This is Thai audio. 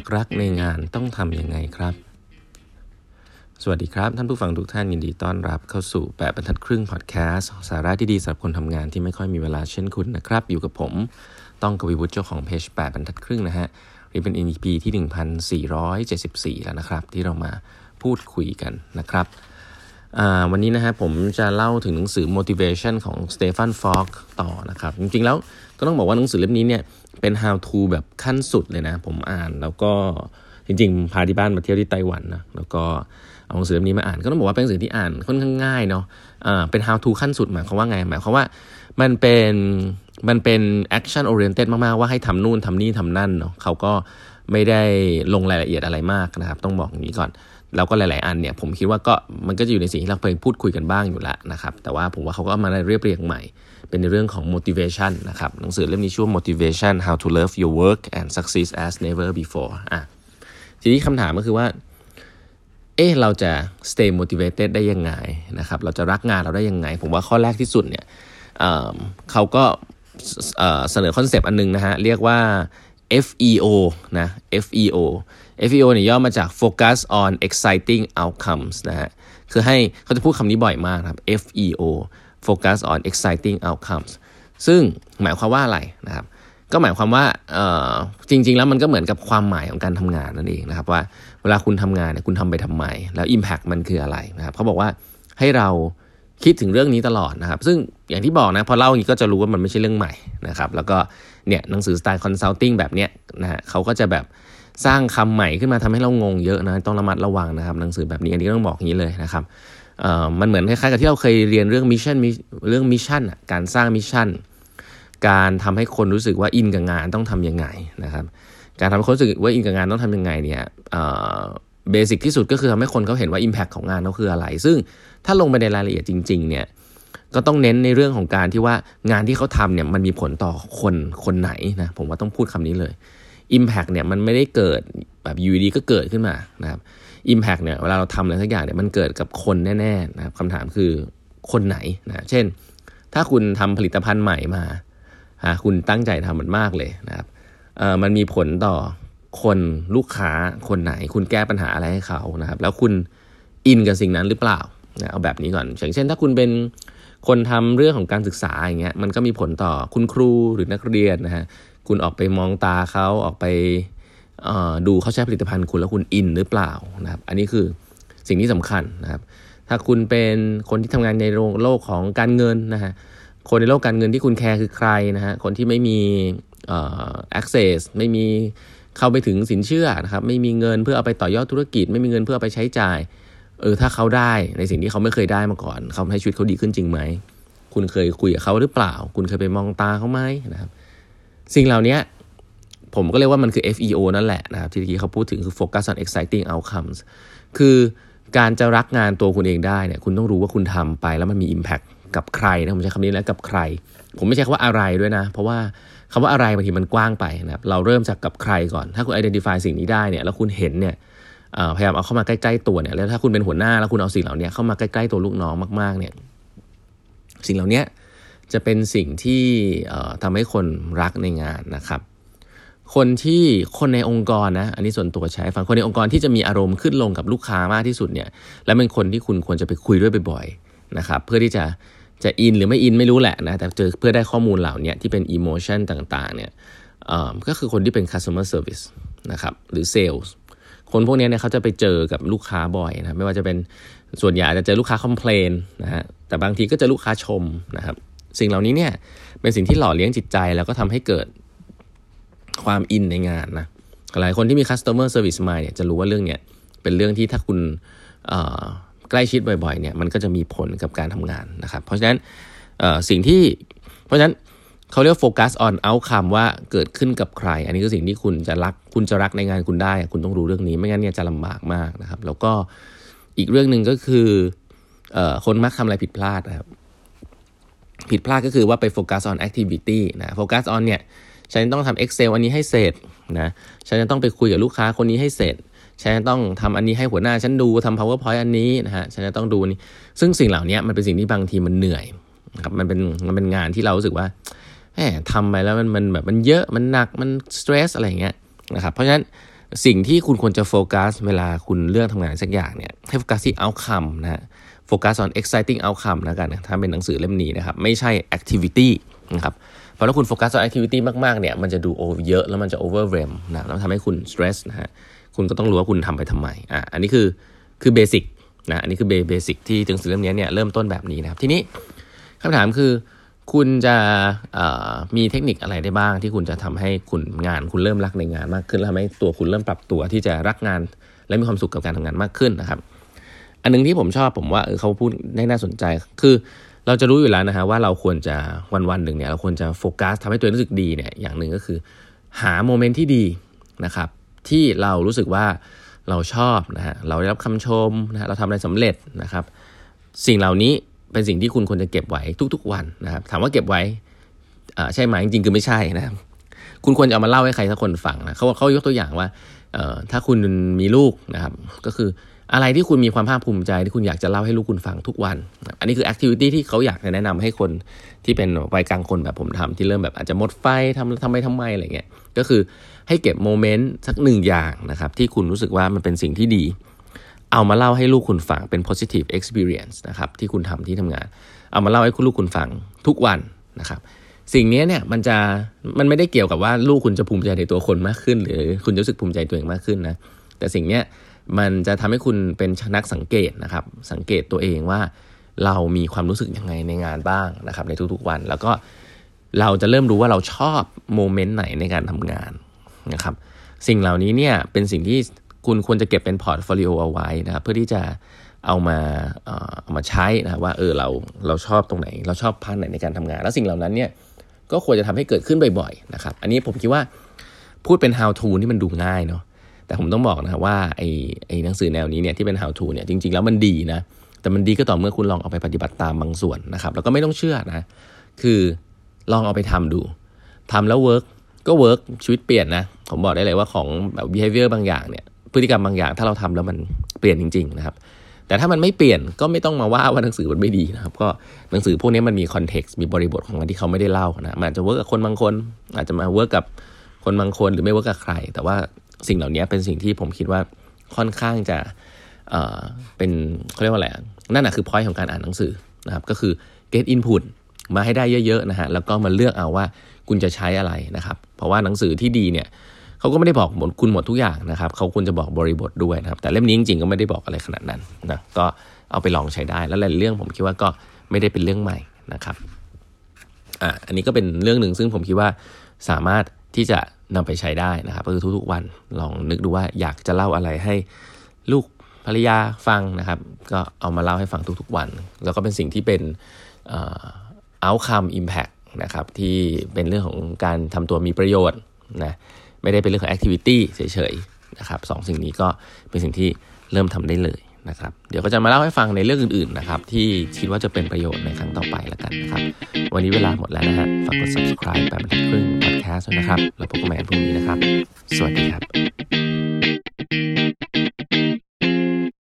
ากรักในงานต้องทำยังไงครับ สวัสดีครับ ท่านผู้ฟังทุกท่านยินดีต้อนรับเข้าสู่แปดบรรทัดครึ่งพอดแคสต์สาระที่ดีสำหรับคนทำงานที่ไม่ค่อยมีเวลาเช่นคุณนะครับ อยู่กับผม ต้องกวีวุฒิเจ้าของเพจแปดบรรทัดครึ่งนะฮะนี่เป็น EP ที่ 1474 แล้วนะครับ ที่เรามาพูดคุยกันนะครับ วันนี้นะฮะผมจะเล่าถึงหนังสือ motivation ของ Stefan Fogg ต่อนะครับ จริงๆแล้วก็ต้องบอกว่าหนังสือเล่มนี้เนี่ยเป็น how to แบบขั้นสุดเลยนะ ผมอ่านแล้วก็จริงๆ พาที่บ้านมาเที่ยวที่ไต้หวันนะแล้วก็เอาหนังสือเล่มนี้มาอ่านก็ต้องบอกว่าเป็นหนังสือที่อ่านค่อนข้างง่ายเนาะอ่าเป็น how to ขั้นสุดหมายความว่าไงหมายความว่ามันเป็นมันเป็น action oriented มากๆ ว่าให้ทำนู่นทำนี่ทำนั่นเนาะเขาก็ไม่ได้ลงรายละเอียดอะไรมากนะครับ ต้องบอกอย่างนี้ก่อน แล้วก็หลาย ๆ อันเนี่ยผมคิดว่าก็มันก็จะอยู่ในสิ่งที่เราเคยพูดคุยกันบ้างอยู่แล้วนะครับ แต่ว่าผมว่าเขาก็มาเรียบเรียงใหม่ เป็นในเรื่องของ motivation นะครับหนังสือเล่มนี้ชื่อ motivation how to love your work and succeed as never before อะทีนี้คำถามก็คือว่าเอ๊ะเราจะ stay motivated ได้ยังไงนะครับเราจะรักงานเราได้ยังไง ผมว่าข้อแรกที่สุดเนี่ยเเขาก็เสนอคอนเซปต์อันนึงนะฮะเรียกว่า FEO นะ FEO FEO เนี่ยย่อมาจาก Focus on Exciting Outcomes นะฮะ คือให้เขาจะพูดคำนี้บ่อยมากครับ FEO Focus on Exciting Outcomes ซึ่งหมายความว่าอะไรนะครับ ก็หมายความว่าจริง ๆ แล้วมันก็เหมือนกับความหมายของการทำงานนั่นเองนะครับ ว่าเวลาคุณทำงานเนี่ยคุณทำไปทำไม แล้ว Impact มันคืออะไรนะครับเขาบอกว่าให้เรา คิดถึงเรื่องนี้ตลอดนะครับ ซึ่งอย่างที่บอกนะพอเล่าอย่างนี้ก็จะรู้ว่ามันไม่ใช่เรื่องใหม่นะครับ แล้วก็เนี่ยหนังสือสไตล์คอนซัลทิงแบบเนี้ยนะฮะเขาก็จะแบบสร้างคำใหม่ขึ้นมาทำให้เรางงเยอะนะต้องระมัดระวังนะครับ หนังสือแบบนี้อันนี้ต้องบอกอย่างนี้เลยนะครับเอ่อมันเหมือนคล้ายๆกับที่เราเคยเรียนเรื่อง mission เรื่อง mission การสร้าง mission การทำให้คนรู้สึกว่าอินกับงานต้องทำยังไงนะครับ การทำให้คนรู้สึกว่าอินกับงานต้องทำยังไงเนี่ย basic ที่สุดก็คือทำให้คนเขาเห็นว่า Impact ของงานเขาคืออะไร ซึ่งถ้าลงไปในรายละเอียดจริง ๆ เนี่ยก็ต้องเน้นในเรื่องของการที่ว่างานที่เขาทำเนี่ยมันมีผลต่อคนคนไหนนะผมว่าต้องพูดคำนี้เลย Impact เนี่ยมันไม่ได้เกิดแบบยูดีก็เกิดขึ้นมานะครับ Impact เนี่ยเวลาเราทำอะไรสักอย่างเนี่ยมันเกิดกับคนแน่ๆนะครับคำถามคือคนไหนนะเช่น ถ้าคุณทำผลิตภัณฑ์ใหม่มาคุณตั้งใจทำมันมากเลยนะครับมันมีผลต่อ คนลูกค้าคนไหน คุณแก้ปัญหาอะไรให้เขานะครับ แล้วคุณอินกับสิ่งนั้นหรือเปล่านะเอาแบบนี้ก่อนอย่างเช่น ถ้าคุณเป็นคนทำเรื่องของการศึกษาอย่างเงี้ยมันก็มีผลต่อคุณครูหรือนักเรียนนะฮะคุณออกไปมองตาเขาออกไปดูเขาใช้ผลิตภัณฑ์คุณแล้วคุณอินหรือเปล่านะครับอันนี้คือสิ่งที่สำคัญนะครับถ้าคุณเป็นคนที่ทำงานในโลกของการเงินนะฮะคนในโลกการเงินที่คุณแคร์คือใครนะฮะคนที่ไม่มี access ไม่มี เข้าไปถึงสินเชื่อนะครับ ไม่มีเงินเพื่อเอาไปต่อยอดธุรกิจ ไม่มีเงินเพื่อเอาไปใช้จ่าย เออถ้าเขาได้ในสิ่งที่เขาไม่เคยได้มาก่อนเขาให้ชีวิตเขาดีขึ้นจริงไหมคุณเคยคุยกับเขาหรือเปล่า คุณเคยไปมองตาเขาไหมนะครับ สิ่งเหล่านี้ผมก็เรียกว่ามันคือ FEO นั่นแหละนะครับที่เมื่อกี้เขาพูดถึงคือ focus on exciting outcomes คือการจะรักงานตัวคุณเองได้เนี่ยคุณต้องรู้ว่าคุณทำไปแล้วมันมี impact กับใครนะผมใช้คำนี้แล้วกับใคร ผมไม่ใช่คำว่าอะไรด้วยนะ เพราะว่าคำว่าอะไรบางทีมันกว้างไปนะครับเราเริ่มจากกับใครก่อน ถ้าคุณ identify สิ่งนี้ได้เนี่ยแล้วคุณเห็นเนี่ยพยายามเอาเข้ามาใกล้ๆตัวเนี่ยแล้วถ้าคุณเป็นหัวหน้าแล้วคุณเอาสิ่งเหล่านี้เข้ามาใกล้ๆตัวลูกน้องมากๆเนี่ยสิ่งเหล่านี้จะเป็นสิ่งที่ทำให้คนรักในงานนะครับ คนที่คนในองค์กรนะอันนี้ส่วนตัวใช้ฟังคนในองค์กรที่จะมีอารมณ์ขึ้นลงกับลูกค้ามากที่สุดเนี่ยและเป็นคนที่คุณควรจะไปคุยด้วยบ่อยๆนะครับ เพื่อที่จะ จะอินหรือไม่อินไม่รู้แหละนะแต่เจอเพื่อได้ข้อมูลเหล่านี้ที่เป็นอิโมชันต่างๆเนี่ยก็คือคนที่เป็น customer service นะครับหรือ sales คนพวกนี้เนี่ยเขาจะไปเจอกับลูกค้าบ่อยนะไม่ว่าจะเป็นส่วนใหญ่จะเจอลูกค้าคอมเพลนนะฮะแต่บางทีก็จะลูกค้าชมนะครับสิ่งเหล่านี้เนี่ยเป็นสิ่งที่หล่อเลี้ยงจิตใจแล้วก็ทำให้เกิดความอินในงานนะหลายคนที่มี customer service mind เนี่ยจะรู้ว่าเรื่องเนี้ยเป็นเรื่องที่ถ้าคุณ ใกล้ชิดบ่อยๆเนี่ยมันก็จะมีผลกับการทำงานนะครับเพราะฉะนั้นสิ่งที่เพราะฉะนั้นเขาเรียก focus on outcome ว่าเกิดขึ้นกับใคร อันนี้คือสิ่งที่คุณจะรักคุณจะรักในงานคุณได้ คุณต้องรู้เรื่องนี้ไม่งั้นเนี่ยจะลำบากมากนะครับ แล้วก็อีกเรื่องหนึ่งก็คือออคนมักทำอะไรผิดพลาดนะครับผิดพลาดก็คือว่าไป focus on activity นะ focus on เนี่ยฉันต้องทำ Excel อันนี้ให้เสร็จนะฉันจะต้องไปคุยกับลูกค้าคนนี้ให้เสร็จ ฉันจะต้องทำอันนี้ให้หัวหน้าฉันดูทำ PowerPoint อันนี้นะฮะฉันจะต้องดูนี่ซึ่งสิ่งเหล่านี้มันเป็นสิ่งที่บางทีมันเหนื่อยครับมันเป็นมันเป็นงานที่เรารู้สึกว่าแหมทำไปแล้วมันมันแบบมันเยอะมันหนักมันสเตรสอะไรอย่างเงี้ยนะครับเพราะฉะนั้นสิ่งที่คุณควรจะโฟกัส เวลาคุณเลือกทำงานสักอย่างเนี่ยให้โฟกัสที่ outcome นะฮะโฟกัส on exciting outcome นะกันถ้าเป็นหนังสือเล่มนี้นะครับไม่ใช่ activity นะครับเพราะถ้าคุณโฟกัส on activity มากๆเนี่ยมันจะดูเยอะแล้วมันจะ overwhelm นะแล้วทำให้คุณ stress นะฮะ คุณก็ต้องรู้ว่าคุณทำไปทำไมอะอันนี้คือคือ basic นะอันนี้คือ basic ที่หนังสือเล่มนี้เนี่ยเริ่มต้นแบบนี้นะครับทีนี้คำถามคือคุณจะมีเทคนิคอะไรได้บ้าง ที่คุณจะทำให้คุณงานคุณเริ่มรักในงานมากขึ้นแล้วทำให้ตัวคุณเริ่มปรับตัวที่จะรักงาน และมีความสุขกับการทำงานมากขึ้นนะครับ อันนึงที่ผมชอบผมว่าเขาพูดได้น่าสนใจคือเราจะรู้อยู่แล้วนะฮะว่าเราควรจะวันวันหนึ่งเนี่ยเราควรจะโฟกัสทำให้ตัวเองรู้สึกดีเนี่ยอย่างหนึ่งก็คือ หา moment ที่ดีนะครับ ที่เรารู้สึกว่าเราชอบนะฮะเราได้รับคำชมนะเราทำอะไรสำเร็จนะครับ สิ่งเหล่านี้เป็นสิ่งที่คุณควรจะเก็บไว้ทุก ๆ วันนะครับ ถามว่าเก็บไว้ใช่ไหมจริงๆคือไม่ใช่นะครับ คุณควรจะเอามาเล่าให้ใครสักคนฟังนะเขาเขายกตัวอย่างว่าถ้าคุณมีลูกนะครับ ก็คือ อะไรที่คุณมีความภาคภูมิใจที่คุณอยากจะเล่าให้ลูกคุณฟังทุกวัน อันนี้คือ activity ที่เขาอยากจะแนะนำให้คนที่เป็นวัยกลางคนแบบผมทำที่เริ่มแบบอาจจะหมดไฟทำทำไมทำไมอะไรเงี้ยก็คือให้เก็บโมเมนต์สักหนึ่งอย่างนะครับที่คุณรู้สึกว่ามันเป็นสิ่งที่ดี เอามาเล่าให้ลูกคุณฟังเป็น positive experience นะครับที่คุณทำที่ทำงาน เอามาเล่าให้คุณลูกคุณฟังทุกวันนะครับสิ่งนี้เนี่ยมันจะมันไม่ได้เกี่ยวกับว่าลูกคุณจะภูมิใจในตัวคนมากขึ้น หรือคุณจะรู้สึกภูมิใจตัวเองมากขึ้นนะแต่สิ่งนี้ มันจะทำให้คุณเป็นนักสังเกตนะครับ สังเกตตัวเองว่าเรามีความรู้สึกยังไงในงานบ้างนะครับ ในทุกๆวัน แล้วก็เราจะเริ่มรู้ว่าเราชอบ moment ไหนในการทำงานนะครับ สิ่งเหล่านี้เนี่ยเป็นสิ่งที่คุณควรจะเก็บเป็น portfolio เอาไว้นะครับเพื่อที่จะเอามาเอามาใช้นะว่าเออเราเราชอบตรงไหน เราชอบพันไหนในการทำงาน แล้วสิ่งเหล่านั้นเนี่ยก็ควรจะทำให้เกิดขึ้นบ่อยๆนะครับ อันนี้ผมคิดว่าพูดเป็น how to ที่มันดูง่ายเนาะ แต่ผมต้องบอกนะว่าไอ้ไอ้หนังสือแนวนี้เนี่ยที่เป็น how to เนี่ยจริง ๆ แล้วมันดีนะแต่มันดีก็ต่อเมื่อคุณลองเอาไปปฏิบัติตามบางส่วนนะครับแล้วก็ไม่ต้องเชื่อนะคือลองเอาไปทำดูทำแล้ว work ก็ work ชีวิตเปลี่ยนนะผมบอกได้เลยว่าของแบบ behavior บางอย่างเนี่ยพฤติกรรมบางอย่างถ้าเราทำแล้วมันเปลี่ยนจริง ๆ นะครับ แต่ถ้ามันไม่เปลี่ยนก็ไม่ต้องมาว่าว่าหนังสือมันไม่ดีนะครับ ก็หนังสือพวกนี้มันมี context มีบริบทของมันที่เขาไม่ได้เล่านะมันอาจจะ work กับคนบางคน อาจจะมา work กับคนบางคนหรือไม่ work กับใคร แต่ว่า สิ่งเหล่านี้เป็นสิ่งที่ผมคิดว่าค่อนข้างจะเอ่อเป็นเขาเรียกว่าอะไรนั่นแหละคือ point ของการอ่านหนังสือนะครับก็คือ get input มาให้ได้เยอะๆนะฮะแล้วก็มาเลือกเอาว่าคุณจะใช้อะไรนะครับ เพราะว่าหนังสือที่ดีเนี่ยเขาก็ไม่ได้บอกหมดคุณหมดทุกอย่างนะครับเขาควรจะบอกบริบทด้วยนะครับ แต่เล่มนี้จริงๆก็ไม่ได้บอกอะไรขนาดนั้นนะก็เอาไปลองใช้ได้แล้วหลายเรื่องผมคิดว่าก็ไม่ได้เป็นเรื่องใหม่นะครับอ่าอันนี้ก็เป็นเรื่องหนึ่งซึ่งผมคิดว่าสามารถที่จะ นำไปใช้ได้นะครับก็คือทุกๆวันลองนึกดูว่าอยากจะเล่าอะไรให้ลูกภรรยาฟังนะครับ ก็เอามาเล่าให้ฟังทุกๆวัน แล้วก็เป็นสิ่งที่เป็นเอ่อ outcome impact นะครับที่เป็นเรื่องของการทำตัวมีประโยชน์นะไม่ได้เป็นเรื่องของ activity เฉยๆนะครับสองสิ่งนี้ก็เป็นสิ่งที่เริ่มทำได้เลย นะครับ เดี๋ยวก็จะมาเล่าให้ฟังในเรื่องอื่นๆนะครับ ที่คิดว่าจะเป็นประโยชน์ในครั้งต่อไปแล้วกันนะครับ วันนี้เวลาหมดแล้วนะฮะฝากกด subscribe แบบครึ่ง podcast นะครับ แล้วพบกันใหม่พรุ่งนี้นะครับ สวัสดีครับ